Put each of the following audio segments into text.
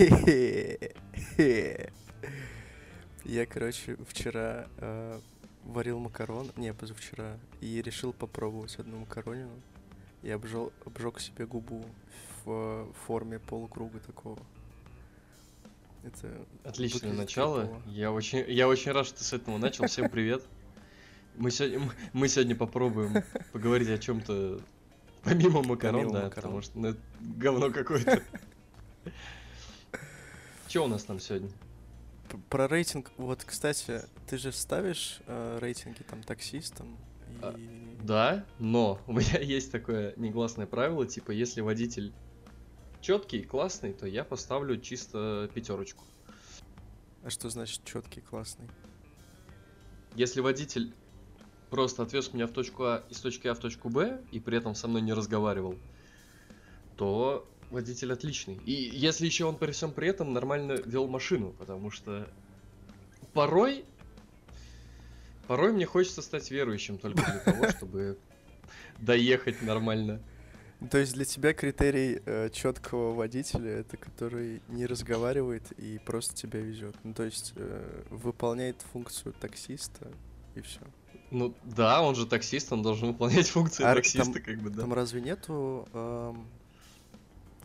Я, короче, вчера э, варил макарон, не, позавчера, и решил попробовать одну макаронину. И обжег, обжег себе губу в форме полукруга такого. Это Отличное начало. Я очень, я очень рад, что ты с этого начал. Всем привет. Мы сегодня, мы сегодня попробуем поговорить о чем-то помимо макарон, помимо да, макарон. потому что ну, это говно какое-то. Что у нас там сегодня? Про рейтинг, вот, кстати, ты же ставишь э, рейтинги там таксистам? И... А, да, но у меня есть такое негласное правило, типа, если водитель четкий, классный, то я поставлю чисто пятерочку. А что значит четкий, классный? Если водитель просто отвез меня в точку А из точки А в точку Б и при этом со мной не разговаривал, то водитель отличный. И если еще он при всем при этом нормально вел машину, потому что порой порой мне хочется стать верующим только для того, чтобы доехать нормально. То есть для тебя критерий э, четкого водителя это который не разговаривает и просто тебя везет. Ну то есть э, выполняет функцию таксиста и все. Ну да, он же таксист, он должен выполнять функции а таксиста, там, как бы, да. Там разве нету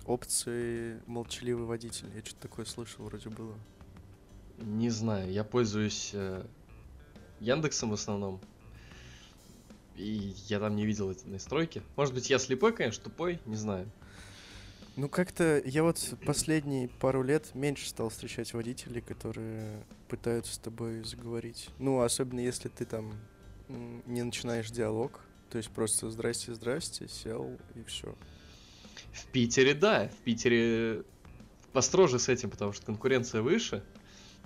опции молчаливый водитель? Я что-то такое слышал, вроде было. Не знаю, я пользуюсь э, Яндексом в основном. И я там не видел эти настройки. Может быть, я слепой, конечно, тупой, не знаю. Ну, как-то я вот последние пару лет меньше стал встречать водителей, которые пытаются с тобой заговорить. Ну, особенно если ты там не начинаешь диалог, то есть просто здрасте, здрасте, сел и все. В Питере, да, в Питере построже с этим, потому что конкуренция выше.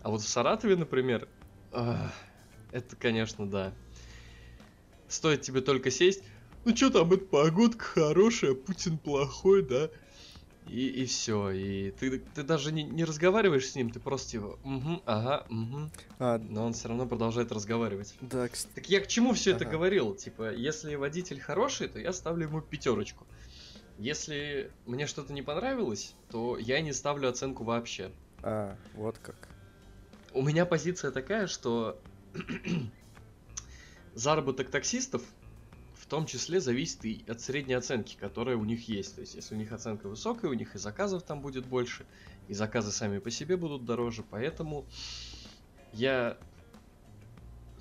А вот в Саратове, например, это, конечно, да. Стоит тебе только сесть. Ну что там, это погодка хорошая, Путин плохой, да? И, и все. И ты, ты даже не, не разговариваешь с ним, ты просто типа, угу, ага, угу. А, Но он все равно продолжает разговаривать. Да, кстати. Так я к чему все ага. это говорил? Типа, если водитель хороший, то я ставлю ему пятерочку. Если мне что-то не понравилось, то я не ставлю оценку вообще. А, вот как. У меня позиция такая, что заработок таксистов в том числе зависит и от средней оценки, которая у них есть. То есть, если у них оценка высокая, у них и заказов там будет больше, и заказы сами по себе будут дороже. Поэтому я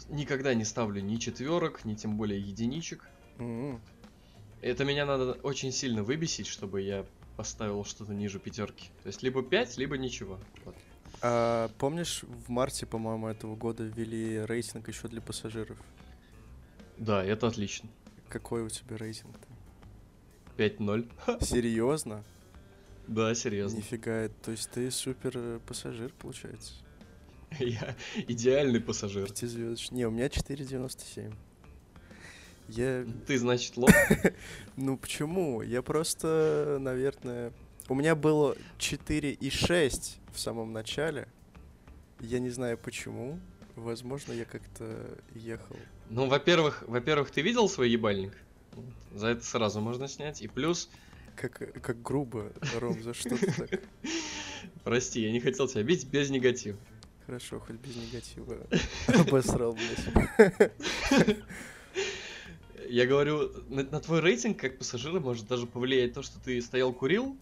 никогда не ставлю ни четверок, ни тем более единичек. Mm-hmm. Это меня надо очень сильно выбесить, чтобы я поставил что-то ниже пятерки. То есть либо 5, либо ничего. Вот. А, помнишь, в марте, по-моему, этого года ввели рейтинг еще для пассажиров? Да, это отлично. Какой у тебя рейтинг-то? 5-0. Серьезно? Да, серьезно. Нифига, то есть ты супер э, пассажир, получается? Я идеальный пассажир. Пятизвездочный. Не, у меня 4,97. Я... Ты, значит, лох? ну, почему? Я просто, наверное... У меня было 4,6 в самом начале. Я не знаю почему. Возможно, я как-то ехал ну, во-первых, во-первых, ты видел свой ебальник? За это сразу можно снять. И плюс... Как, как грубо, Ром, за что ты так? Прости, я не хотел тебя бить без негатива. Хорошо, хоть без негатива. Обосрал, блядь. Я говорю, на, на твой рейтинг как пассажира может даже повлиять то, что ты стоял курил,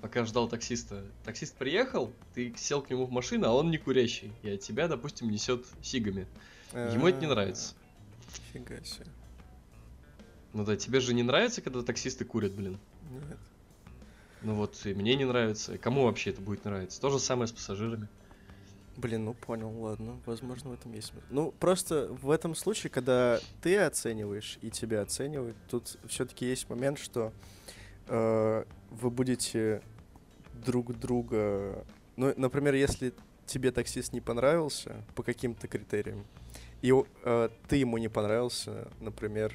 пока ждал таксиста. Таксист приехал, ты сел к нему в машину, а он не курящий. И от тебя, допустим, несет сигами. Ему это не нравится. Фига себе. Ну да, тебе же не нравится, когда таксисты курят, блин? Нет. Ну вот, и мне не нравится. И кому вообще это будет нравиться? То же самое с пассажирами. Блин, ну понял, ладно. Возможно, в этом есть смысл. Ну, просто в этом случае, когда ты оцениваешь и тебя оценивают, тут все-таки есть момент, что э, вы будете друг друга. Ну, например, если тебе таксист не понравился по каким-то критериям, и э, ты ему не понравился, например,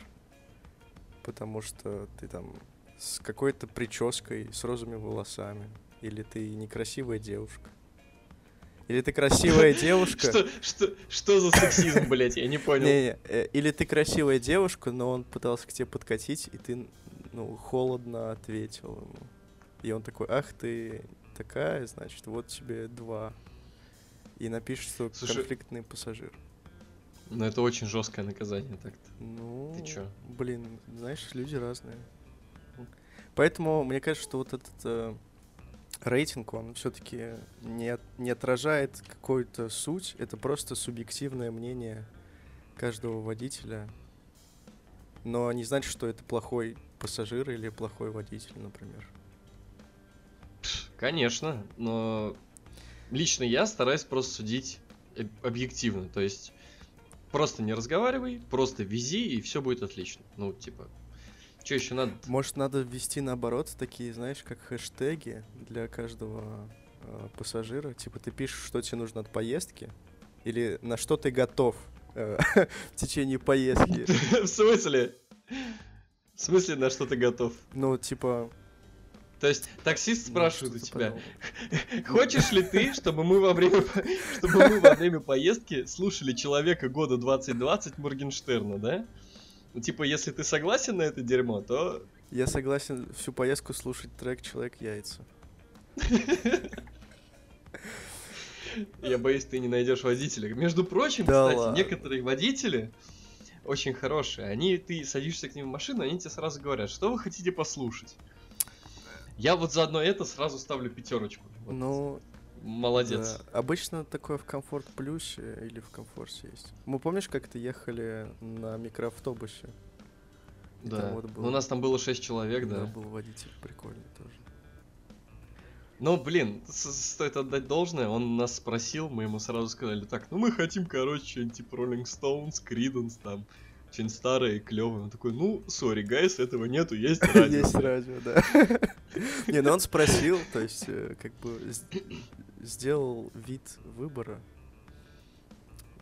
потому что ты там с какой-то прической, с розовыми волосами, или ты некрасивая девушка. Или ты красивая девушка. Что, что, что за сексизм, блядь, я не понял. Не, не. Э, или ты красивая девушка, но он пытался к тебе подкатить, и ты, ну, холодно ответил ему. И он такой, ах ты такая, значит, вот тебе два. И напишешь, что Слушай, конфликтный пассажир. Ну, это очень жесткое наказание так-то. Ну, Ты чё? блин, знаешь, люди разные. Поэтому мне кажется, что вот этот э, рейтинг, он все-таки не, не отражает какую-то суть. Это просто субъективное мнение каждого водителя. Но не значит, что это плохой пассажир или плохой водитель, например. Конечно, но лично я стараюсь просто судить об- объективно. То есть просто не разговаривай, просто вези, и все будет отлично. Ну, типа, что еще надо? Может, надо ввести наоборот такие, знаешь, как хэштеги для каждого э, пассажира. Типа ты пишешь, что тебе нужно от поездки, или на что ты готов э, в течение поездки. В смысле? В смысле, на что ты готов? Ну, типа... То есть таксист ну, спрашивает у что-то тебя, хочешь ли ты, чтобы мы во время, чтобы мы во время поездки слушали человека года 2020 Моргенштерна, да? Ну, типа, если ты согласен на это дерьмо, то Я согласен всю поездку слушать трек «Человек яйца». я боюсь, ты не найдешь водителя. Между прочим, Да кстати, ладно. некоторые водители очень хорошие. Они, ты садишься к ним в машину, они тебе сразу говорят, что вы хотите послушать. Я вот заодно это сразу ставлю пятерочку. Вот Ну, Молодец. да. Обычно такое в комфорт плюсе или в комфорте есть. Мы помнишь, как то ехали на микроавтобусе? И Да. вот Ну, был- У нас там было 6 человек, да. Да, был водитель прикольный тоже. Но, блин, стоит отдать должное, он нас спросил, мы ему сразу сказали, так, ну мы хотим, короче, что-нибудь типа Rolling Stones, Creedence, там, что-нибудь старое и клевое. Он такой, ну, сори, гайс, этого нету, есть радио. Есть радио, да. Не, ну он спросил, то есть, э, как бы сделал вид выбора.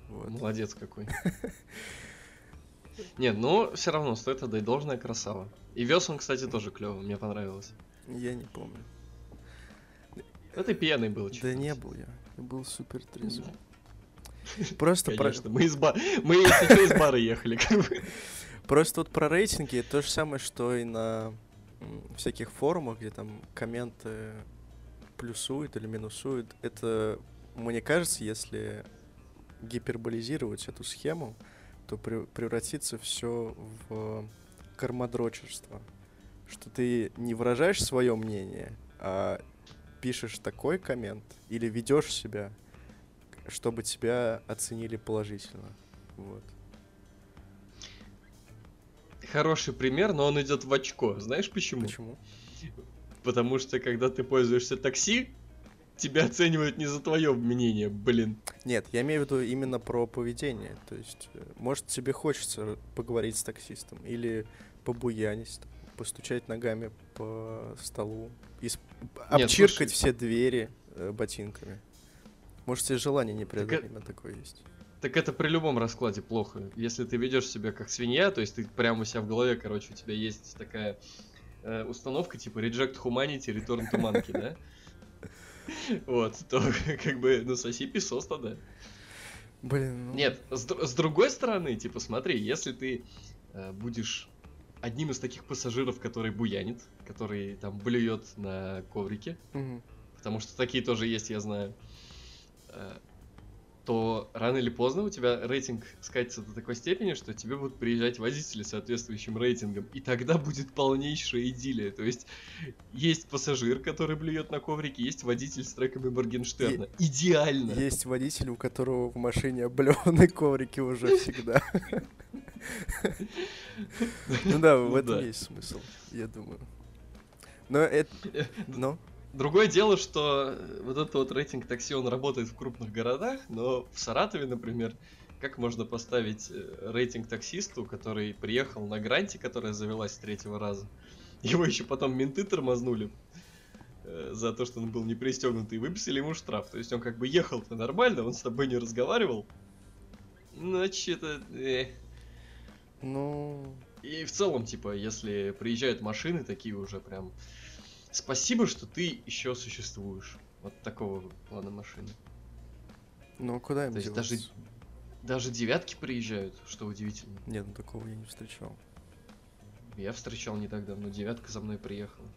Вот. Молодец какой. Нет, но все равно стоит отдать должное красава. И вез он, кстати, тоже клево, мне понравилось. Я не помню. Ну ты пьяный был. Да не был я. Я был супер трезвый. Просто про, Конечно, мы из ба... мы если из бара ехали, как бы. просто вот про рейтинги это то же самое, что и на всяких форумах, где там комменты плюсуют или минусуют. Это, мне кажется, если гиперболизировать эту схему, то прев- превратится все в кармадрочерство. Что ты не выражаешь свое мнение, а пишешь такой коммент или ведешь себя, чтобы тебя оценили положительно. Вот. Хороший пример, но он идет в очко. Знаешь почему? Почему? Потому что когда ты пользуешься такси, тебя оценивают не за твое мнение, блин. Нет, я имею в виду именно про поведение. То есть, э, может, тебе хочется поговорить с таксистом или побуянить, постучать ногами по столу, и сп- обчиркать слушай. все двери э, ботинками. Может, тебе желание непреодолимо такое есть. Так это при любом раскладе плохо. Если ты ведешь себя как свинья, то есть ты прямо у себя в голове, короче, у тебя есть такая э, установка типа Reject Humanity, Return to Monkey, да? Вот, то как бы, ну, соси песос тогда. Блин, ну... Нет, с, с другой стороны, типа, смотри, если ты э, будешь одним из таких пассажиров, который буянит, который там блюет на коврике, мгм. потому что такие тоже есть, я знаю, э, то рано или поздно у тебя рейтинг скатится до такой степени, что тебе будут приезжать водители с соответствующим рейтингом, и тогда будет полнейшая идиллия. То есть есть пассажир, который блюет на коврике, есть водитель с треками Моргенштерна. Идеально! Есть водитель, у которого в машине облеванные коврики уже всегда. Ну да, в Ну этом есть смысл, я думаю. Но это... Ну, Другое дело, что э, вот этот вот рейтинг такси, он работает в крупных городах, но в Саратове, например, как можно поставить э, рейтинг таксисту, который приехал на гранте, которая завелась с третьего раза. Его еще потом менты тормознули э, за то, что он был не пристегнутый, и выписали ему штраф. То есть он как бы ехал-то нормально, он с тобой не разговаривал. Значит, это... э. ну... И в целом, типа, если приезжают машины такие уже прям... Спасибо, что ты еще существуешь. Вот такого плана машины. Ну, куда им То есть даже, даже девятки приезжают, что удивительно. Нет, ну такого я не встречал. Я встречал не так давно, девятка за мной приехала.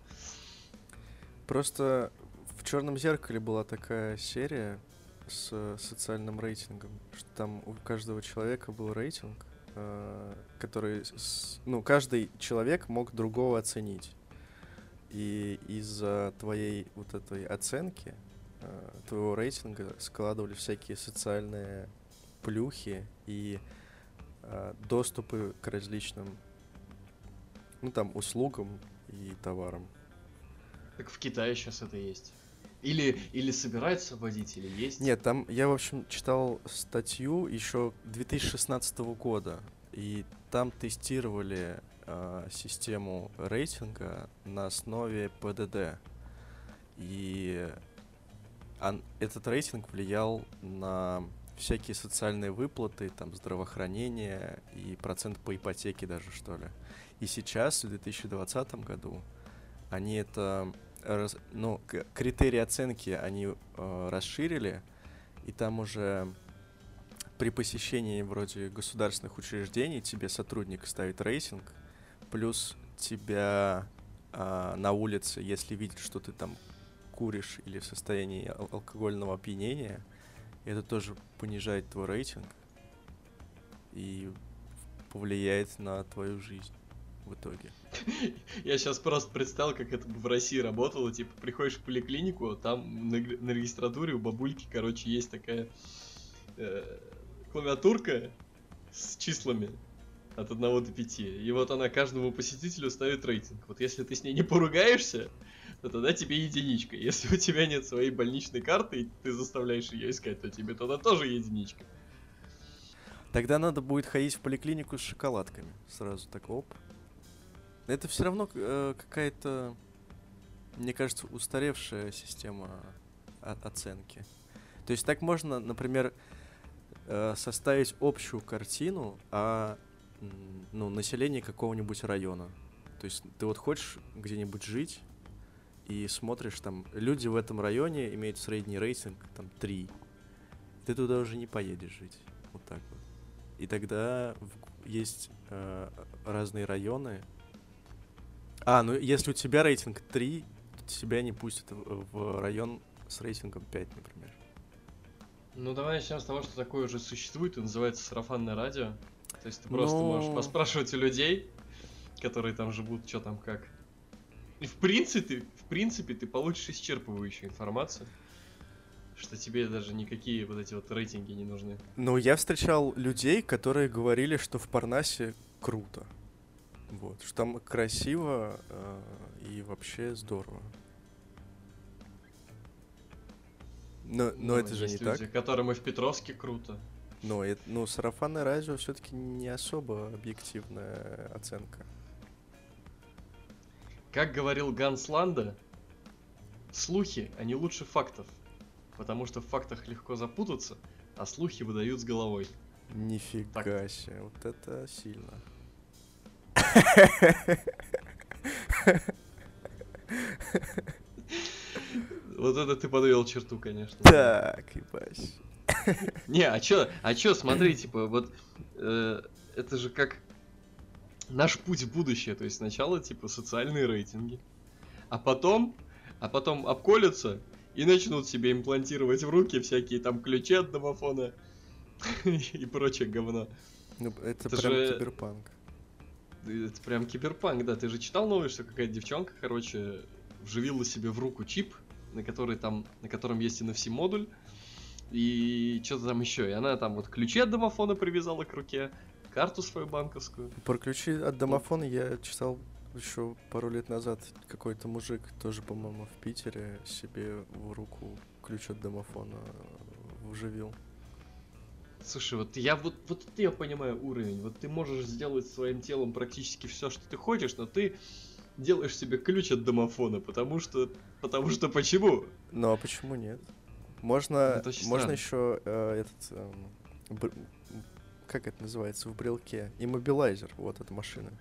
Просто в Черном зеркале была такая серия с социальным рейтингом, что там у каждого человека был рейтинг, э, который, ну, каждый человек мог другого оценить. И из-за твоей вот этой оценки, э, твоего рейтинга складывали всякие социальные плюхи и э, доступы к различным, ну там, услугам и товарам. Так в Китае сейчас это есть. Или, или собираются вводить, или есть? Нет, там я, в общем, читал статью еще 2016 года, и там тестировали э, систему рейтинга на основе ПДД. И он, этот рейтинг влиял на всякие социальные выплаты, там, здравоохранение и процент по ипотеке даже, что ли. И сейчас, в 2020 году, они это, раз, ну, критерии оценки они э, расширили, и там уже при посещении вроде государственных учреждений тебе сотрудник ставит рейтинг, плюс тебя э, на улице, если видит, что ты там куришь или в состоянии ал- алкогольного опьянения, это тоже понижает твой рейтинг и повлияет на твою жизнь в итоге. Я сейчас просто представил, как это бы в России работало. Типа, приходишь в поликлинику, там на, на регистратуре у бабульки, короче, есть такая э, клавиатурка с числами от 1 до 5. И вот она каждому посетителю ставит рейтинг. Вот если ты с ней не поругаешься, то тогда тебе единичка. Если у тебя нет своей больничной карты, и ты заставляешь ее искать, то тебе тогда тоже единичка. Тогда надо будет ходить в поликлинику с шоколадками. Сразу так, оп. Это все равно э, какая-то, мне кажется, устаревшая система оценки. То есть так можно, например, э, составить общую картину о ну, населении какого-нибудь района. То есть ты вот хочешь где-нибудь жить и смотришь, там, люди в этом районе имеют средний рейтинг, там, 3. Ты туда уже не поедешь жить. Вот так вот. И тогда есть э, разные районы, а, ну если у тебя рейтинг 3, то тебя не пустят в район с рейтингом 5, например. Ну давай начнем с того, что такое уже существует и называется сарафанное радио. То есть ты просто Но... можешь поспрашивать у людей, которые там живут, что там как. И в принципе, в принципе, ты получишь исчерпывающую информацию, что тебе даже никакие вот эти вот рейтинги не нужны. Ну, я встречал людей, которые говорили, что в Парнасе круто. Вот, что там красиво э, и вообще здорово. Но, но ну, это же не люди, так. Которым и в Петровске круто. Но ну, сарафанное радио все-таки не особо объективная оценка. Как говорил Ганс Ланда, слухи, они лучше фактов. Потому что в фактах легко запутаться, а слухи выдают с головой. Нифига так. себе, вот это сильно. Вот это ты подвел черту, конечно. Так, ебать. Не, а чё, а чё, смотри, типа, вот э, это же как наш путь в будущее. То есть сначала, типа, социальные рейтинги, а потом, а потом обколются и начнут себе имплантировать в руки всякие там ключи от домофона и прочее говно. Ну, это, это прям же... киберпанк это прям киберпанк, да. Ты же читал новость, что какая-то девчонка, короче, вживила себе в руку чип, на который там, на котором есть NFC модуль, и что-то там еще. И она там вот ключи от домофона привязала к руке, карту свою банковскую. Про ключи от домофона я читал еще пару лет назад. Какой-то мужик, тоже, по-моему, в Питере, себе в руку ключ от домофона вживил. Слушай, вот я вот, вот я понимаю уровень. Вот ты можешь сделать своим телом практически все, что ты хочешь, но ты делаешь себе ключ от домофона, потому что. Потому что почему? Ну а почему нет? Можно, можно еще э, этот. Э, бр... Как это называется в брелке? Иммобилайзер, вот эта машина.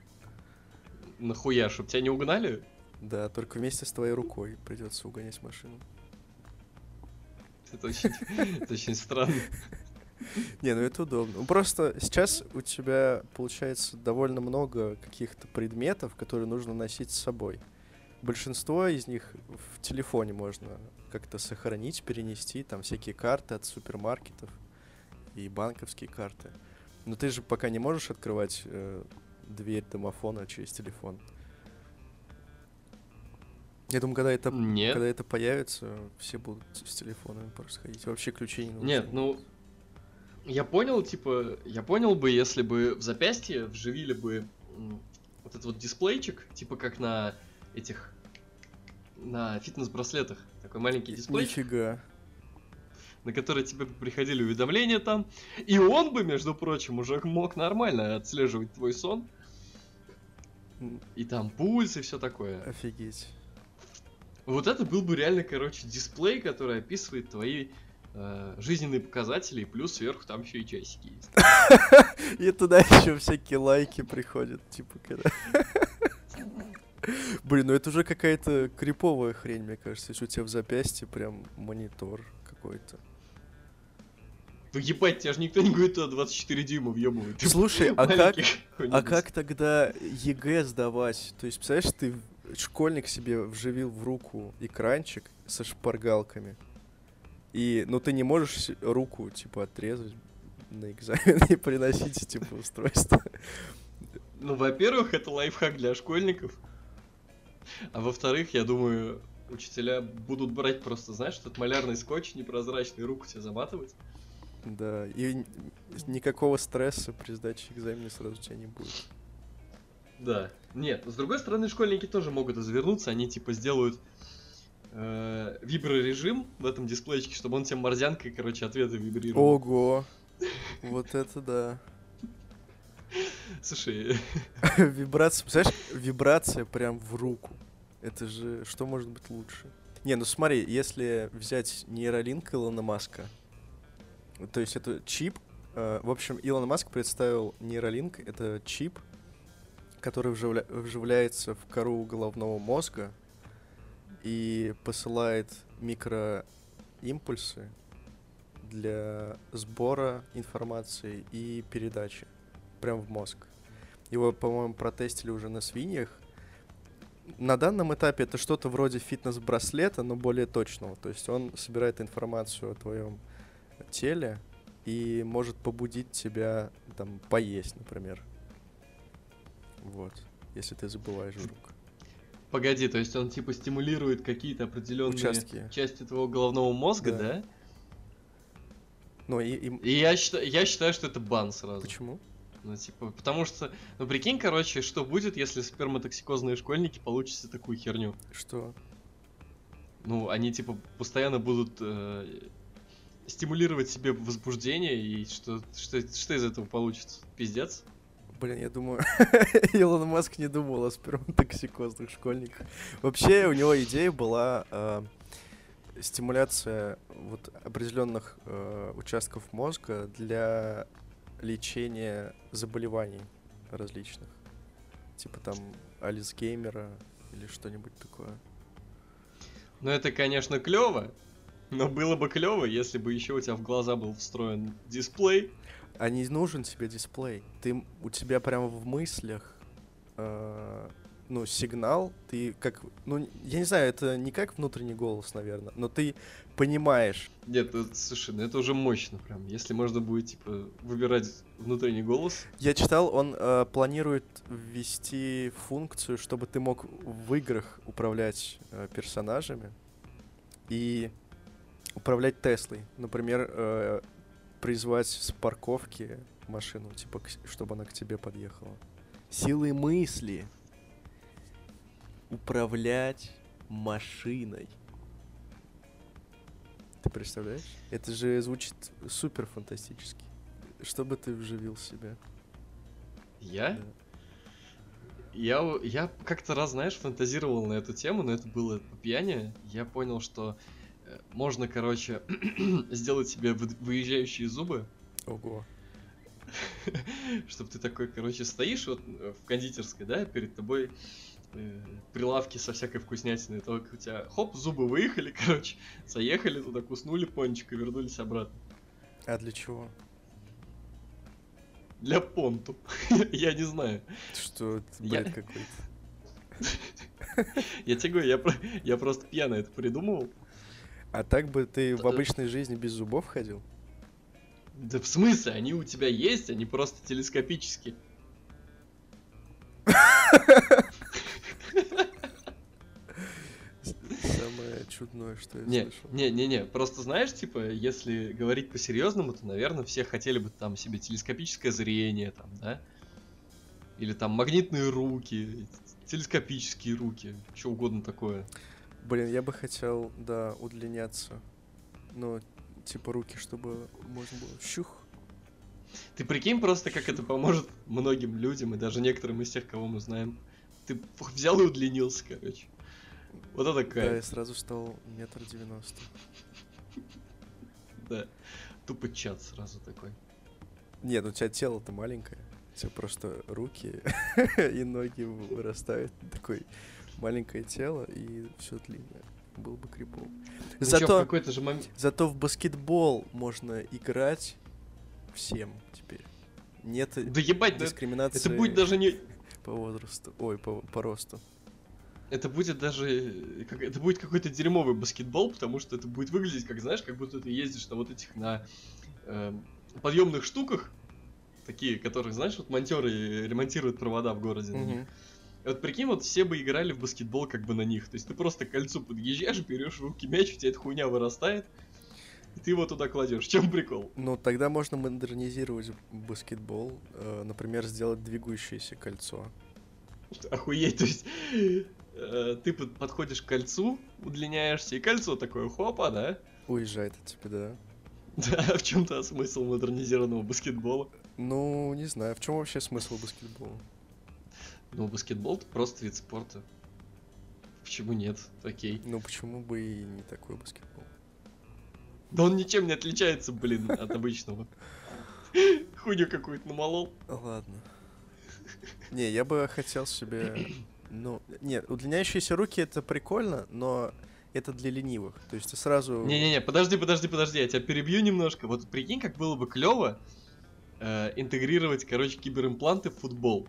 Нахуя, чтобы тебя не угнали? Да, только вместе с твоей рукой придется угонять машину. Это очень, это очень странно. Не, ну это удобно. Ну, просто сейчас у тебя получается довольно много каких-то предметов, которые нужно носить с собой. большинство из них в телефоне можно как-то сохранить, перенести, там всякие карты от супермаркетов и банковские карты. Но ты же пока не можешь открывать э, дверь домофона через телефон. Я думаю, когда это, Нет. когда это появится, все будут с телефонами просто ходить. Вообще ключей не нужно. Нет, ну, я понял, типа, я понял бы, если бы в запястье вживили бы вот этот вот дисплейчик, типа как на этих, на фитнес-браслетах, такой маленький дисплейчик, Нифига. на который тебе приходили уведомления там, и он бы, между прочим, уже мог нормально отслеживать твой сон, и там пульс и все такое. Офигеть. Вот это был бы реально, короче, дисплей, который описывает твои э, жизненные показатели, и плюс сверху там еще и часики есть. И туда еще всякие лайки приходят, типа когда. Блин, ну это уже какая-то криповая хрень, мне кажется, если у тебя в запястье прям монитор какой-то. Ну ебать, тебе же никто не говорит, туда 24 дюйма въебывать. Слушай, а как, а как тогда ЕГЭ сдавать? То есть, представляешь, ты школьник себе вживил в руку экранчик со шпаргалками, и, ну, ты не можешь руку, типа, отрезать на экзамен и приносить, типа, устройство. Ну, во-первых, это лайфхак для школьников. А во-вторых, я думаю, учителя будут брать просто, знаешь, этот малярный скотч непрозрачный, руку тебе заматывать. Да, и никакого стресса при сдаче экзамена сразу у тебя не будет. Да. Нет, с другой стороны, школьники тоже могут извернуться, они типа сделают э, виброрежим в этом дисплейчике, чтобы он тебе морзянкой, короче, ответы вибрировал. Ого! Вот это да. Слушай, Вибрация, представляешь, вибрация прям в руку. Это же, что может быть лучше? Не, ну смотри, если взять нейролинк Илона Маска, то есть это чип, э, в общем, Илон Маск представил нейролинк, это чип, который вживля- вживляется в кору головного мозга и посылает микроимпульсы для сбора информации и передачи прям в мозг. Его, по-моему, протестили уже на свиньях. На данном этапе это что-то вроде фитнес-браслета, но более точного. То есть он собирает информацию о твоем теле и может побудить тебя там поесть, например. Вот. Если ты забываешь вдруг. погоди, то есть он типа стимулирует какие-то определенные Участки. части твоего головного мозга, Да. да? Ну и, и- И я считаю, я считаю, что это бан сразу. почему? Ну, типа, потому что, ну, прикинь, короче, что будет, если сперматоксикозные школьники получат такую херню? Что? Ну, они, типа, постоянно будут э, стимулировать себе возбуждение, и что, что, что из этого получится? Пиздец? Блин, я думаю, Илон Маск не думал о сперматоксикозных школьниках. Вообще, у него идея была э, стимуляция вот определенных э, участков мозга для лечения заболеваний различных. Типа там Альцгеймера или что-нибудь такое. Ну, это, конечно, клево, но было бы клево, если бы еще у тебя в глаза был встроен дисплей. А не нужен тебе дисплей. Ты, у тебя прямо в мыслях, э, ну, сигнал, ты как, ну, я не знаю, это не как внутренний голос, наверное, но ты понимаешь, Нет, ну, слушай, ну это уже мощно прям. Если можно будет, типа, выбирать внутренний голос. Я читал, он э, планирует ввести функцию, чтобы ты мог в играх управлять э, персонажами и управлять Теслой. Например, э, призвать с парковки машину, типа, к чтобы она к тебе подъехала. Силой мысли. Управлять машиной. Ты представляешь? Это же звучит супер фантастически. Что бы ты вживил в себя? Я? Да. Я, у- я как-то раз, знаешь, фантазировал на эту тему, но это было по пьяни. Я понял, что э, можно, короче, сделать себе вы- выезжающие зубы, Ого. чтобы ты такой, короче, стоишь вот э, в кондитерской, да, перед тобой прилавки со всякой вкуснятиной, только у тебя, хоп, зубы выехали, короче, заехали туда, куснули пончик и вернулись обратно. А для чего? Для понту. Я не знаю. Что это Я- бред какой-то. Я тебе говорю, я, я просто пьяно это придумывал. А так бы ты в Т- обычной жизни без зубов ходил? Да в смысле, они у тебя есть, они просто телескопические. Самое чудное, что я Не, слышал. не, не, не, просто знаешь, типа, если говорить по-серьезному, то, наверное, все хотели бы там себе телескопическое зрение, там, да? Или там магнитные руки, телескопические руки, что угодно такое. Блин, я бы хотел, да, удлиняться. Ну, типа руки, чтобы можно было щух. Ты прикинь просто, как это поможет многим людям, и даже некоторым из тех, кого мы знаем. Ты взял и удлинился, короче. Вот это Да, я кайф, сразу стал метр девяносто. да. Тупо чат сразу такой. Нет, ну у тебя тело-то маленькое. У тебя просто руки и ноги вырастают. Такое маленькое тело и все длинное. Был бы крипово. Ну чё, в Зато, какой-то же момент... зато в баскетбол можно играть всем теперь. Нет Да ебать, дискриминации это будет даже не... по возрасту. Ой, по, по росту. Это будет даже... э, как- Это будет какой-то дерьмовый баскетбол, потому что это будет выглядеть, как, знаешь, как будто ты ездишь на вот этих, на подъемных штуках, такие, которые, знаешь, вот монтеры ремонтируют провода в городе. на них. Мгм. И Вот прикинь, вот все бы играли в баскетбол как бы на них. То есть ты просто к кольцу подъезжаешь, берешь в руки мяч, у тебя эта хуйня вырастает, и ты его туда кладешь. В чем прикол? Ну, тогда можно модернизировать баскетбол. э, например, сделать двигающееся кольцо. Охуеть, то есть э, ты под- подходишь к кольцу, удлиняешься, и кольцо такое, хопа, да? Уезжает от тебя, да? Да, в чем-то смысл модернизированного баскетбола. Ну, не знаю, в чем вообще смысл баскетбола? Ну, баскетбол это просто вид спорта. Почему нет? Окей. Ну, почему бы и не такой баскетбол? Да он ничем не отличается, блин, от обычного. Хуйню какую-то намолол. Ладно. Не, я бы хотел себе... Ну, нет, удлиняющиеся руки это прикольно, но это для ленивых. То есть ты сразу... Не-не-не, подожди, подожди, подожди, я тебя перебью немножко. Вот прикинь, как было бы клево интегрировать, короче, киберимпланты в футбол.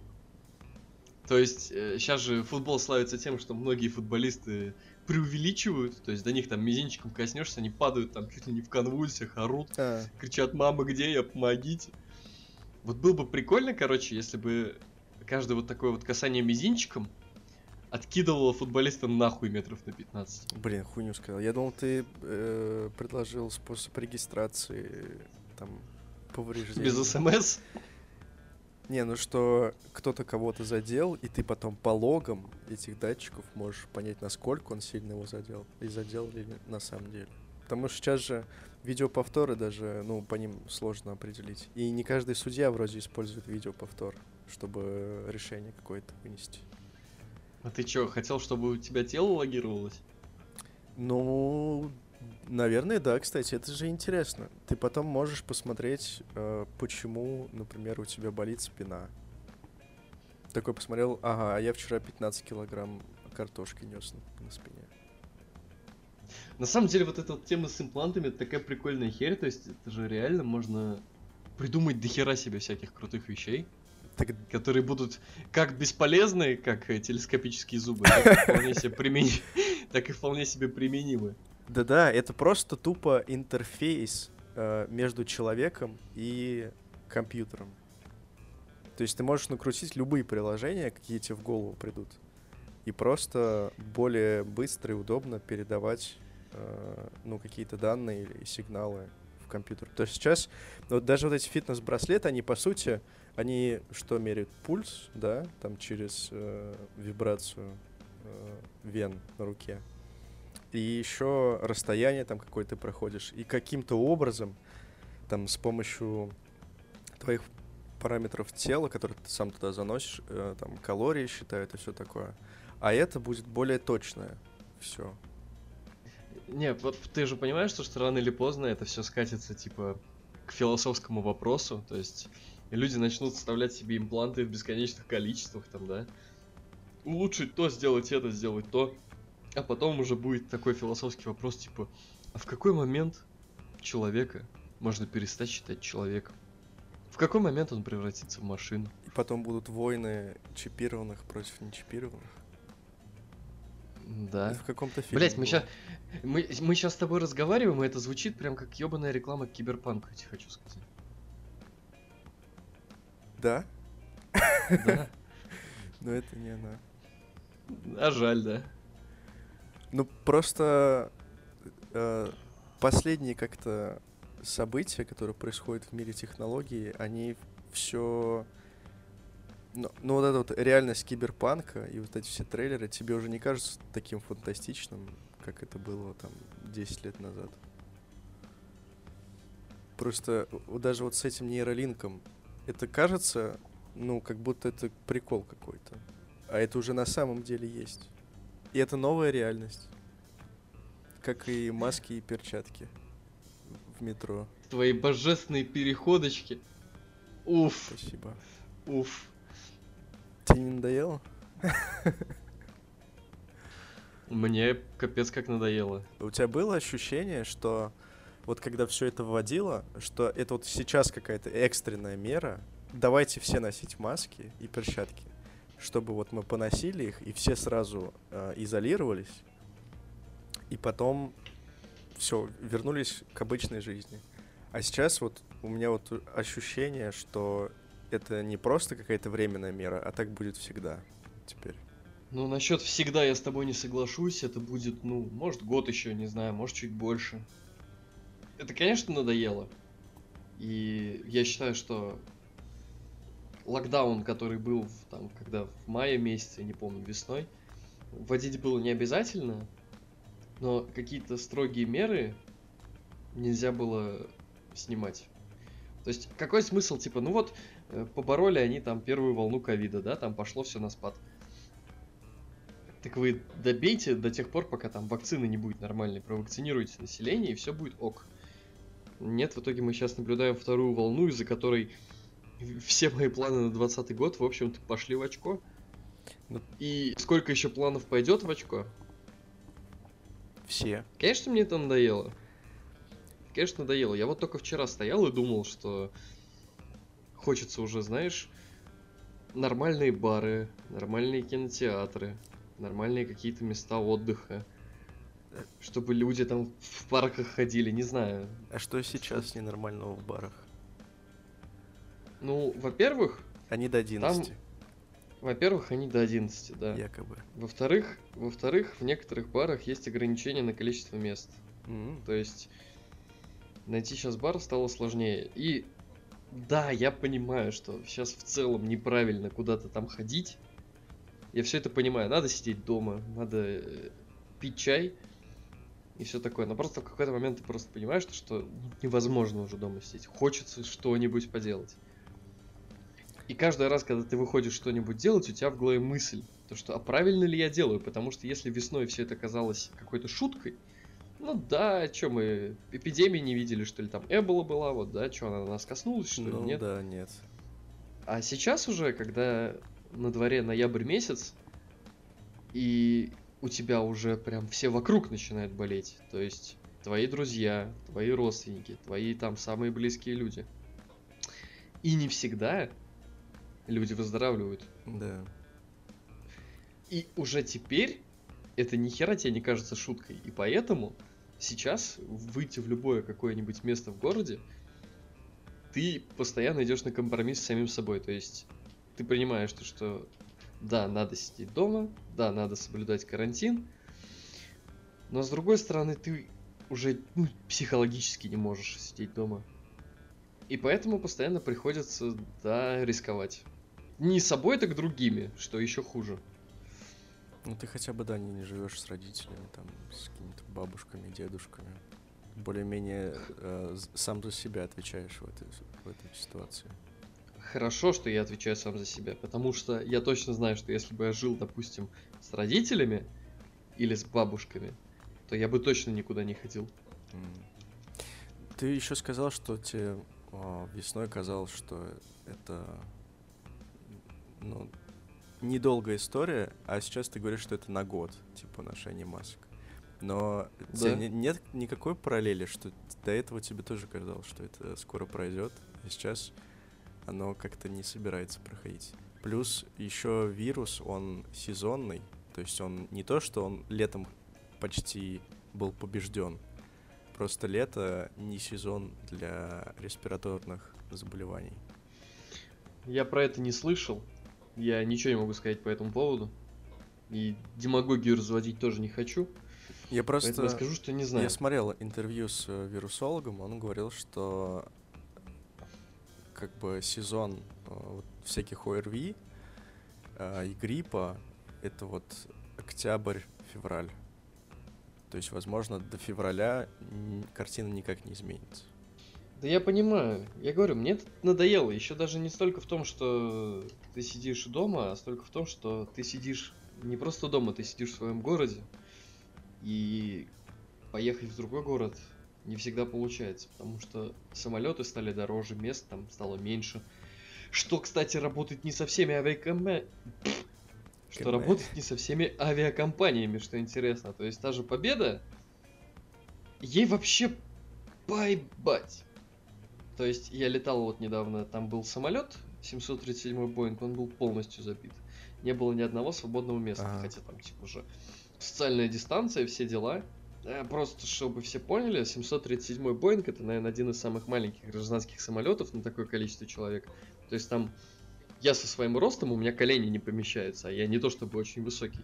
То есть, сейчас же футбол славится тем, что многие футболисты преувеличивают, то есть до них там мизинчиком коснешься, они падают там чуть ли не в конвульсиях, орут, А, кричат «Мама, где я? Помогите!» Вот было бы прикольно, короче, если бы каждое вот такое вот касание мизинчиком откидывало футболиста нахуй метров на 15. блин, хуйню сказал. Я думал, ты э, предложил способ регистрации там повреждений. Без СМС? Не, ну что кто-то кого-то задел, и ты потом по логам этих датчиков можешь понять, насколько он сильно его задел, и задел ли на самом деле. Потому что сейчас же видеоповторы даже, ну, по ним сложно определить. И не каждый судья вроде использует видеоповтор, чтобы решение какое-то вынести. А ты чё, хотел, чтобы у тебя тело логировалось? Ну, наверное, да, кстати, это же интересно. Ты потом можешь посмотреть, э, почему, например, у тебя болит спина. Такой посмотрел, ага, а я вчера 15 килограмм картошки нес на, на спине. На самом деле, вот эта вот тема с имплантами, это такая прикольная херь, то есть это же реально можно придумать дохера себе всяких крутых вещей, Так, которые будут как бесполезны, как э, телескопические зубы, так и вполне себе примени- так и вполне себе применимы. да-да, это просто тупо интерфейс э, между человеком и компьютером. То есть ты можешь накрутить любые приложения, какие тебе в голову придут, и просто более быстро и удобно передавать э, ну, какие-то данные или сигналы в компьютер. То есть сейчас вот даже вот эти фитнес-браслеты, они по сути, они что меряют? Пульс, да, там через э, вибрацию э, вен на руке. И еще расстояние там какое ты проходишь. И каким-то образом, там с помощью твоих параметров тела, которые ты сам туда заносишь, э, там калории считают и все такое. А это будет более точное все. Не, вот ты же понимаешь, что, рано или поздно это все скатится, типа, к философскому вопросу, то есть люди начнут вставлять себе импланты в бесконечных количествах, там, да, улучшить то, сделать это, сделать то, а потом уже будет такой философский вопрос, типа, а в какой момент человека можно перестать считать человеком? В какой момент он превратится в машину? И потом будут войны чипированных против нечипированных. Да. Это в каком-то фильме. Блять, мы сейчас мы, мы сейчас с тобой разговариваем, и это звучит прям как ебаная реклама киберпанка, я тебе хочу сказать. Да? Да. Но это не она. А жаль, да. Ну, просто э, последние как-то события, которые происходят в мире технологий, они все... Ну, ну, вот эта вот реальность киберпанка и вот эти все трейлеры тебе уже не кажутся таким фантастичным, как это было там 10 лет назад. Просто вот даже вот с этим нейролинком это кажется, ну, как будто это прикол какой-то. А это уже на самом деле есть. И это новая реальность. Как и маски и перчатки в метро. Твои божественные переходочки. Уф, Спасибо. уф. Тебе не надоело? Мне капец как надоело. У тебя было ощущение, что вот когда все это вводило, что это вот сейчас какая-то экстренная мера, давайте все носить маски и перчатки, чтобы вот мы поносили их и все сразу э, изолировались, и потом все вернулись к обычной жизни. А сейчас вот у меня вот ощущение, что это не просто какая-то временная мера, а так будет всегда теперь. Ну, насчет всегда я с тобой не соглашусь. Это будет, ну, может, год еще, не знаю, может, чуть больше. Это, конечно, надоело. И я считаю, что локдаун, который был в, там, когда в мае месяце, не помню, весной, вводить было не обязательно, но какие-то строгие меры нельзя было снимать. То есть, какой смысл, типа, ну вот, э, побороли они там первую волну ковида, да, там пошло все на спад. Так вы добейте до тех пор, пока там вакцины не будет нормальной, провакцинируйте население, и все будет ок. Нет, в итоге мы сейчас наблюдаем вторую волну, из-за которой все мои планы на 20 год, в общем-то, пошли в очко. И сколько еще планов пойдет в очко? Все. Конечно, мне это надоело. Конечно, надоело. Я вот только вчера стоял и думал, что хочется уже, знаешь, нормальные бары, нормальные кинотеатры, нормальные какие-то места отдыха. Чтобы люди там в парках ходили, не знаю. А что сейчас ненормального в барах? Ну, во-первых, Они до 11, во-первых, они до 11, да. якобы. Во-вторых, во-вторых, в некоторых барах есть ограничения на количество мест. М, То есть найти сейчас бар стало сложнее. И да, я понимаю, что сейчас в целом неправильно куда-то там ходить. Я все это понимаю. Надо сидеть дома, надо э, пить чай и все такое. Но просто в какой-то момент ты просто понимаешь, что, что невозможно уже дома сидеть. Хочется что-нибудь поделать. И каждый раз, когда ты выходишь что-нибудь делать, у тебя в голове мысль, то что, а правильно ли я делаю? Потому что если весной все это казалось какой-то шуткой, ну да, что мы эпидемии не видели, что ли, там Эбола была, вот, да, что она нас коснулась, что ли, Ну нет? да, нет. А сейчас уже, когда на дворе ноябрь месяц, и у тебя уже прям все вокруг начинают болеть, то есть твои друзья, твои родственники, твои там самые близкие люди. И не всегда люди выздоравливают. Да. И уже теперь это ни хера тебе не кажется шуткой. И поэтому сейчас выйти в любое какое-нибудь место в городе, ты постоянно идешь на компромисс с самим собой. То есть ты понимаешь, то, что да, надо сидеть дома, да, надо соблюдать карантин, но с другой стороны, ты уже ну, психологически не можешь сидеть дома. И поэтому постоянно приходится, да, рисковать. Не собой, так другими, что еще хуже. Ну ты хотя бы, да, не, не живешь с родителями, там, с какими-то бабушками, дедушками. Более-менее э, сам за себя отвечаешь в этой, в этой ситуации. Хорошо, что я отвечаю сам за себя, потому что я точно знаю, что если бы я жил, допустим, с родителями или с бабушками, то я бы точно никуда не ходил. Ты еще сказал, что тебе а, весной казалось, что это ну, недолгая история, а сейчас ты говоришь, что это на год, типа ношение масок. Но Да. не- нет никакой параллели, что до этого тебе тоже казалось, что это скоро пройдет, а сейчас оно как-то не собирается проходить. Плюс еще вирус, он сезонный, То есть он не то, что он летом почти был побежден. Просто лето не сезон для респираторных заболеваний. Я про это не слышал. Я ничего не могу сказать по этому поводу. И демагогию разводить тоже не хочу. Я просто Поэтому я скажу, что не знаю. Я смотрел интервью с э, вирусологом, он говорил, что как бы сезон э, вот, всяких ОРВИ э, и гриппа это вот октябрь-февраль. То есть, возможно, до февраля картина никак не изменится. Да я понимаю. Я говорю, мне это надоело. Еще даже не столько в том, что ты сидишь дома, а столько в том, что ты сидишь не просто дома, ты сидишь в своем городе. И поехать в другой город не всегда получается, потому что самолеты стали дороже, мест там стало меньше. Что, кстати, работает не со всеми авиакомпаниями. Что работает не со всеми авиакомпаниями, что интересно. То есть та же Победа, ей вообще поебать. То есть я летал вот недавно, там был самолет 737 Боинг, он был полностью забит. Не было ни одного свободного места, Ага. хотя там типа уже социальная дистанция, все дела. Э, Просто, чтобы все поняли, 737 Боинг это, наверное, один из самых маленьких гражданских самолетов на такое количество человек. То есть там я со своим ростом, у меня колени не помещаются, а я не то чтобы очень высокий.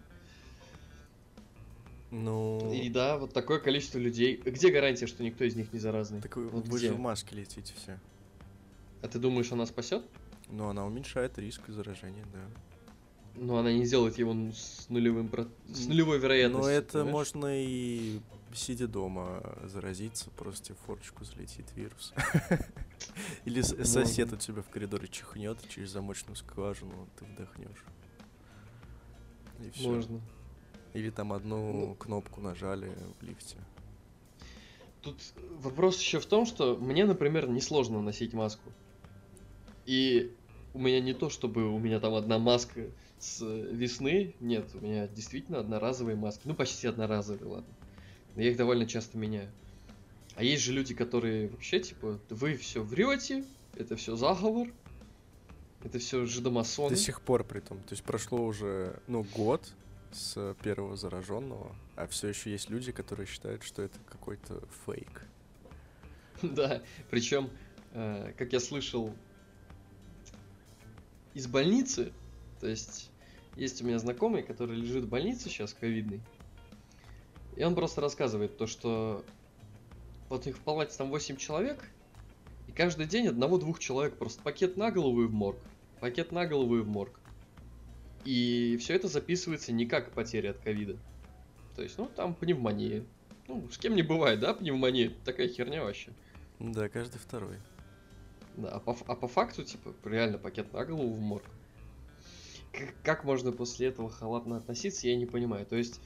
Ну, И да, вот такое количество людей. Где гарантия, что никто из них не заразный? так вы, Вот вы где? же в маске летите все. А ты думаешь, она спасет? Но она уменьшает риск заражения, да. Но она не сделает его ну, с нулевым с нулевой вероятностью. Но это понимаешь? можно и сидя дома заразиться, просто в форчку залетит вирус. Или с- сосед у тебя в коридоре чихнет через замочную скважину, ты вдохнешь. И все. Можно. Или там одну Ну. кнопку нажали в лифте. Тут вопрос еще в том, что мне, например, несложно носить маску. И у меня не то, чтобы у меня там одна маска с весны. Нет, у меня действительно одноразовые маски. Ну, почти одноразовые, ладно. Но я их довольно часто меняю. А есть же люди, которые вообще, типа, вы все врете, это все заговор, это все жидомасоны. До сих пор при том. То есть прошло уже, ну, год с первого зараженного, а все еще есть люди, которые считают, что это какой-то фейк. Да, причем, э, как я слышал, из больницы, то есть есть у меня знакомый, который лежит в больнице сейчас, ковидный, и он просто рассказывает то, что вот их в палате там 8 человек, и каждый день одного-двух человек просто пакет на голову и в морг, пакет на голову и в морг. И все это записывается не как потеря от ковида. То есть, ну, там пневмония. Ну, с кем не бывает, да, пневмония? Такая херня вообще. Да, каждый второй. Да, а по, а по факту, типа, реально пакет на голову в морг. Как можно после этого халатно относиться, я не понимаю. То есть,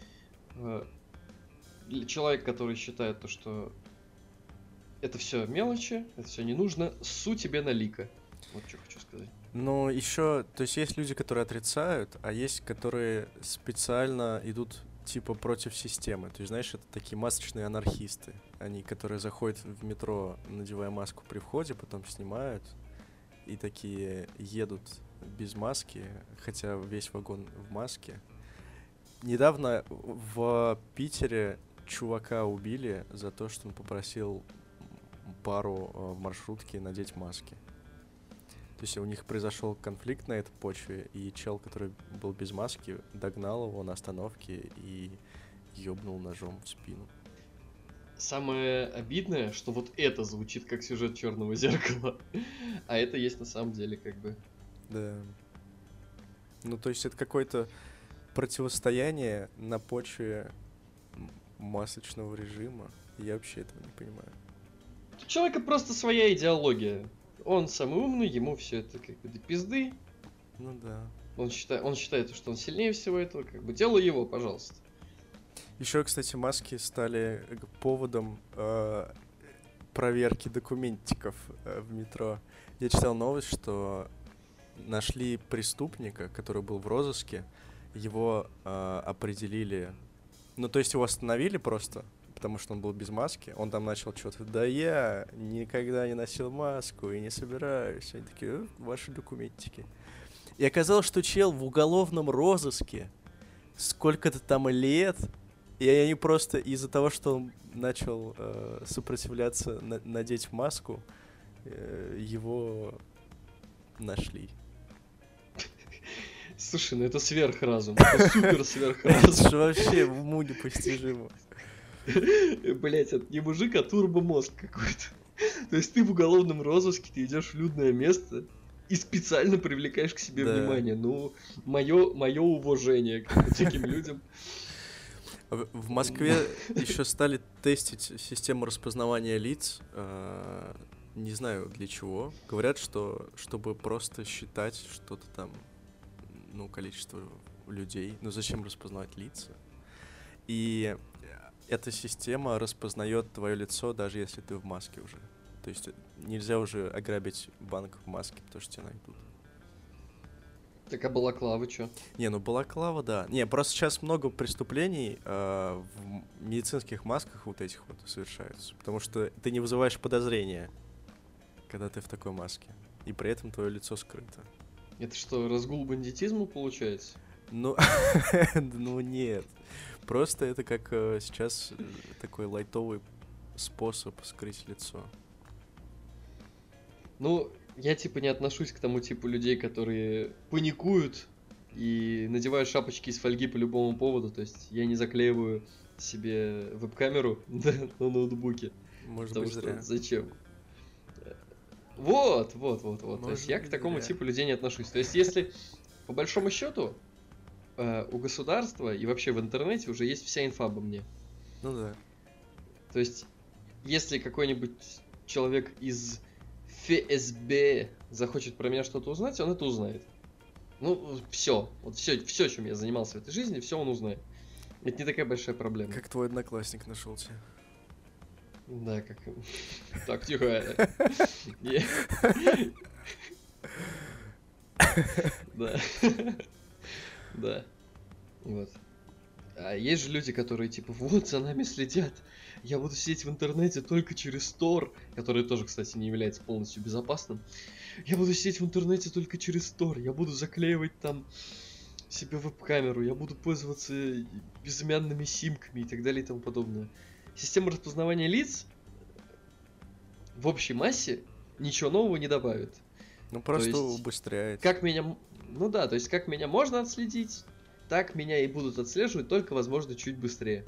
э, для человека, который считает то, что это все мелочи, это все не нужно, су тебе на лика. Вот что хочу сказать. Но еще, то есть есть люди, которые отрицают, а есть, которые специально идут типа против системы. То есть, знаешь, это такие масочные анархисты. Они, которые заходят в метро, надевая маску при входе, потом снимают и такие едут без маски, хотя весь вагон в маске. Недавно в Питере чувака убили за то, что он попросил пару э, в маршрутке надеть маски. То есть у них произошел конфликт на этой почве, и чел, который был без маски, догнал его на остановке и ёбнул ножом в спину. Самое обидное, что вот это звучит как сюжет черного зеркала, а это есть на самом деле как бы. Да. Ну, то есть это какое-то противостояние на почве масочного режима. Я вообще этого не понимаю. У человека просто своя идеология. Он самый умный, ему все это как бы до пизды. Ну да. Он считает, он считает, что он сильнее всего этого, как бы дело его, пожалуйста. Еще, кстати, маски стали поводом э, проверки документиков э, в метро. Я читал новость, что нашли преступника, который был в розыске. Его э, определили, ну то есть его остановили просто, потому что он был без маски. Он там начал что-то, да я никогда не носил маску и не собираюсь. Они такие, «Э, ваши документики. И оказалось, что чел в уголовном розыске сколько-то там лет, и они просто из-за того, что он начал э, сопротивляться, на- надеть маску, э, его нашли. Слушай, ну это сверхразум. Это супер сверхразум. Это же вообще в уму непостижимо. Блять, это не мужик, а турбомозг какой-то. То есть ты в уголовном розыске, ты идешь в людное место и специально привлекаешь к себе Да. внимание. Ну, мое, мое уважение к таким людям. В в Москве еще стали тестить систему распознавания лиц. э, Не знаю для чего. Говорят, что чтобы просто считать что-то там, ну, количество людей. Ну, зачем распознавать лица? И эта система распознает твое лицо, даже если ты в маске уже. То есть э, нельзя уже ограбить банк в маске, потому что тебя найдут. Так а балаклава чё? Не, ну балаклава, да. Не, просто сейчас много преступлений э, в медицинских масках вот этих вот совершаются. Потому что ты не вызываешь подозрения, когда ты в такой маске. И при этом твое лицо скрыто. Это что, разгул бандитизма получается? Ну, ну нет. Просто это как э, сейчас такой лайтовый способ скрыть лицо. Ну, я типа не отношусь к тому типу людей, которые паникуют и надевают шапочки из фольги по любому поводу. То есть я не заклеиваю себе веб-камеру на на ноутбуке. Может Потому быть, что зря. зачем? Вот, вот, вот, вот. То есть Может я к такому зря. типу людей не отношусь. То есть если по большому счету э, у государства и вообще в интернете уже есть вся инфа обо мне. Ну да. То есть, если какой-нибудь человек из ФСБ захочет про меня что-то узнать, он это узнает. Ну, все. Вот все, все, чем я занимался в этой жизни, все он узнает. Это не такая большая проблема. Как твой одноклассник нашел тебя. Да, как... Так, тихо. Не. Да. Да. Вот. А есть же люди, которые типа, вот, за нами следят. Я буду сидеть в интернете только через Тор, который тоже, кстати, не является полностью безопасным. Я буду сидеть в интернете только через Тор. Я буду заклеивать там себе веб-камеру. Я буду пользоваться безымянными симками и так далее и тому подобное. Система распознавания лиц в общей массе ничего нового не добавит. Ну просто есть, убыстряет. Как меня... Ну да, то есть как меня можно отследить, так меня и будут отслеживать, только, возможно, чуть быстрее.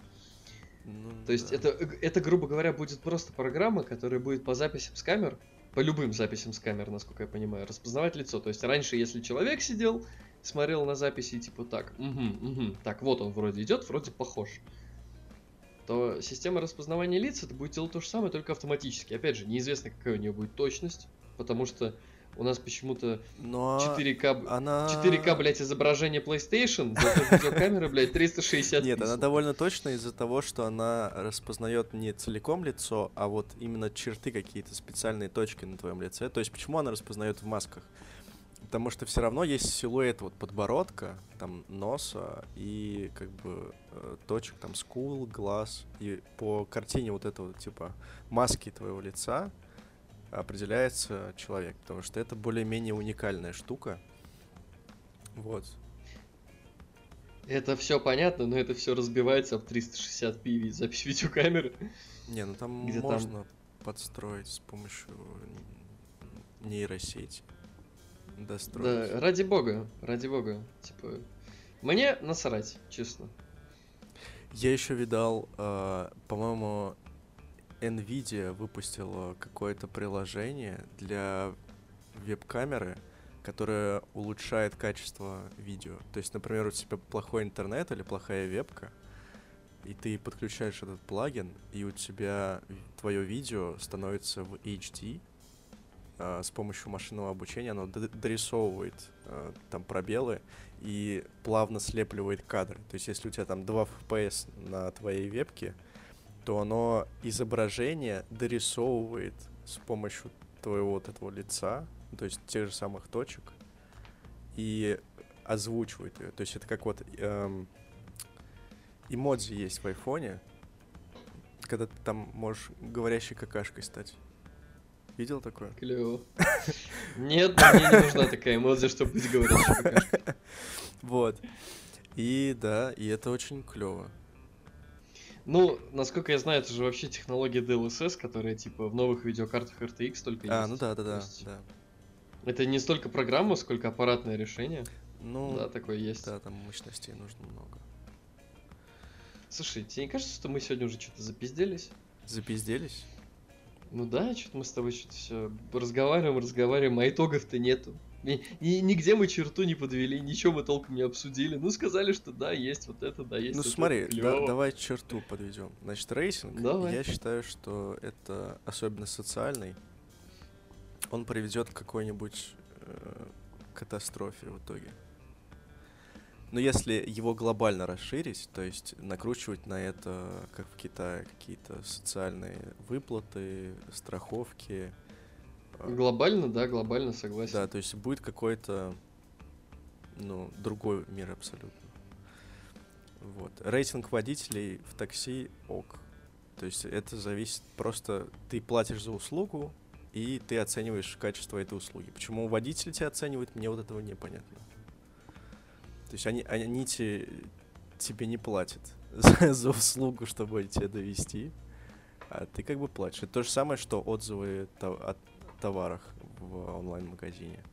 Ну То есть да. это, это, грубо говоря, будет просто программа, которая будет по записям с камер, по любым записям с камер, насколько я понимаю, распознавать лицо. То есть раньше, если человек сидел, смотрел на записи и типа так, угу, угу, так, вот он вроде идет, вроде похож. То система распознавания лиц это будет делать то же самое, только автоматически. Опять же, неизвестно, какая у нее будет точность, потому что у нас почему-то Но 4К, Ну, она... 4К, блядь, изображение PlayStation, зато видеокамера, блядь, 360 Нет, она довольно точно из-за того, что она распознает не целиком лицо, а вот именно черты какие-то специальные точки на твоем лице. То есть почему она распознает в масках? Потому что все равно есть силуэт вот подбородка, там носа и как бы э, точек там скул, глаз. И по картине вот этого типа маски твоего лица определяется человек, потому что это более-менее уникальная штука. Вот. Это все понятно, но это все разбивается об 360p ви- запись видеокамеры. Не, ну там Где там? можно подстроить с помощью нейросети. Достроить. Да, ради бога, ради бога. Типа, мне насрать, честно. Я еще видал, э, по-моему, Nvidia выпустила какое-то приложение для веб-камеры, которое улучшает качество видео. То есть, например, у тебя плохой интернет или плохая вебка, и ты подключаешь этот плагин, и у тебя твое видео становится в HD, а, с помощью машинного обучения оно дорисовывает а, там пробелы и плавно слепливает кадры. То есть, если у тебя там 2 FPS на твоей вебке, то оно изображение дорисовывает с помощью твоего вот этого лица, то есть тех же самых точек, и озвучивает ее. То есть это как вот эм, эмодзи есть в айфоне, когда ты там можешь говорящей какашкой стать. Видел такое? Клево. Нет, мне не нужна такая эмодзи, чтобы быть какашкой. Вот. И да, и это очень клево. Ну, насколько я знаю, это же вообще технология DLSS, которая типа в новых видеокартах RTX только А, есть. ну да, да, да, да. Это не столько программа, сколько аппаратное решение. Ну, да, такое есть. да, там мощностей нужно много. Слушай, тебе не кажется, что мы сегодня уже что-то запизделись? Запизделись? Ну да, что-то мы с тобой что-то все разговариваем, разговариваем, а итогов-то нету. И, и нигде мы черту не подвели, ничего мы толком не обсудили. Ну, сказали, что да, есть вот это, да, есть Ну вот смотри, это, да- давай черту подведем. Значит, рейтинг, Давай. я считаю, что это особенно социальный. Он приведет к какой-нибудь э, катастрофе в итоге. Но если его глобально расширить, то есть накручивать на это, как в Китае, какие-то социальные выплаты, страховки. Глобально, да, глобально согласен. Да, то есть будет какой-то, ну, другой мир абсолютно. Вот. Рейтинг водителей в такси ок. То есть это зависит просто... Ты платишь за услугу, и ты оцениваешь качество этой услуги. Почему водитель тебя оценивает, мне вот этого непонятно. То есть они, они те- тебе не платят за, за услугу, чтобы тебя довести, а ты как бы платишь. Это то же самое, что отзывы то- о товарах в онлайн-магазине.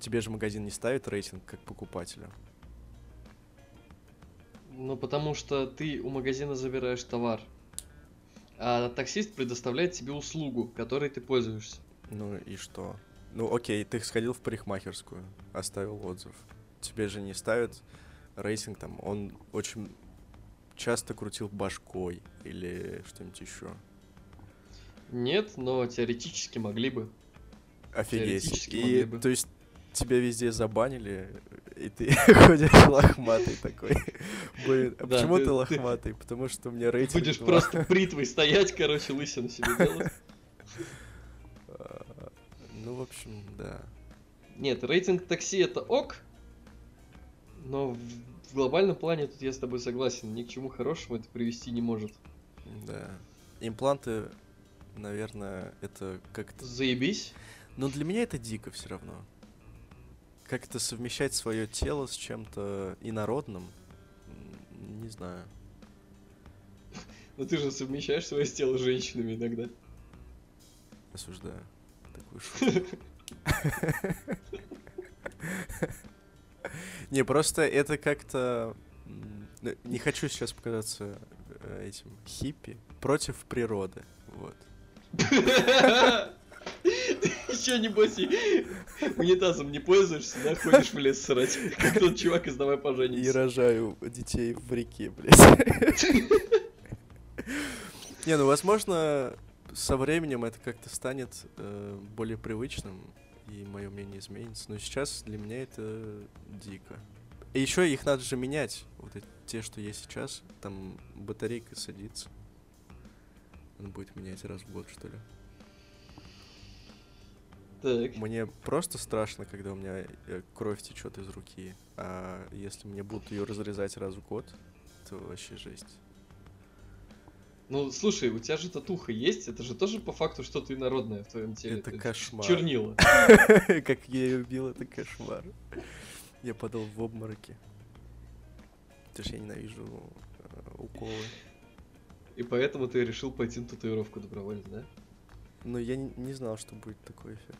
Тебе же магазин не ставит рейтинг как покупателю. Ну, потому что ты у магазина забираешь товар, а таксист предоставляет тебе услугу, которой ты пользуешься. Ну и что? Ну окей, ты сходил в парикмахерскую, оставил отзыв. Тебе же не ставят рейтинг там, он очень часто крутил башкой или что-нибудь еще. Нет, но теоретически могли бы. Офигеть. И могли бы. то есть тебя везде забанили, и ты ходишь лохматый такой. Блин, а Да, почему ты- ты ты лохматый? Потому что у меня рейтинг Будешь просто бритвой стоять, короче, лысину себе делать. А, Ну, в общем, да. Нет, рейтинг такси это ок, но в, глобальном плане тут я с тобой согласен, ни к чему хорошему это привести не может. Да. Импланты, наверное, это как-то... Заебись. Но для меня это дико все равно. Как это совмещать свое тело с чем-то инородным? Не знаю. Но ты же совмещаешь свое тело с женщинами иногда. Осуждаю такую шутку. Не, просто это как-то... ну, Не хочу сейчас показаться э, этим хиппи против природы. Вот. Еще небось и унитазом не пользуешься, да, ходишь в лес срать. Как тот чувак из «Давай И поженимся». рожаю детей в реке, блядь. Не, ну, возможно, со временем это как-то станет э, более привычным, и мое мнение изменится. Но сейчас для меня это дико. И еще их надо же менять. Вот эти, те, что есть сейчас, там батарейка садится. Он будет менять раз в год, что ли. Так. Мне просто страшно, когда у меня э, кровь течет из руки. А если мне будут ее разрезать раз в год, то вообще жесть. Ну, слушай, у тебя же татуха есть, это же тоже по факту что-то инородное в твоем теле. Это ч- кошмар. Чернила. Как я ее убил, это кошмар. Я падал в обмороки. Потому что я ненавижу э, уколы. И поэтому ты решил пойти на татуировку добровольно, да? Но я не, знал, что будет такой эффект.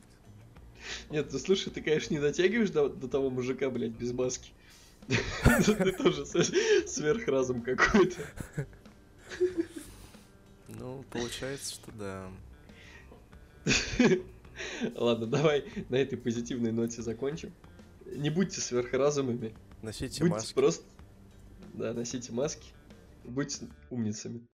Нет, ну слушай, ты, конечно, не дотягиваешь до, до того мужика, блядь, без маски. Ты тоже сверхразум какой-то. Ну, получается, что да. Ладно, давай на этой позитивной ноте закончим. Не будьте сверхразумами. Носите Будьте маски. просто... Да, носите маски. Будьте умницами.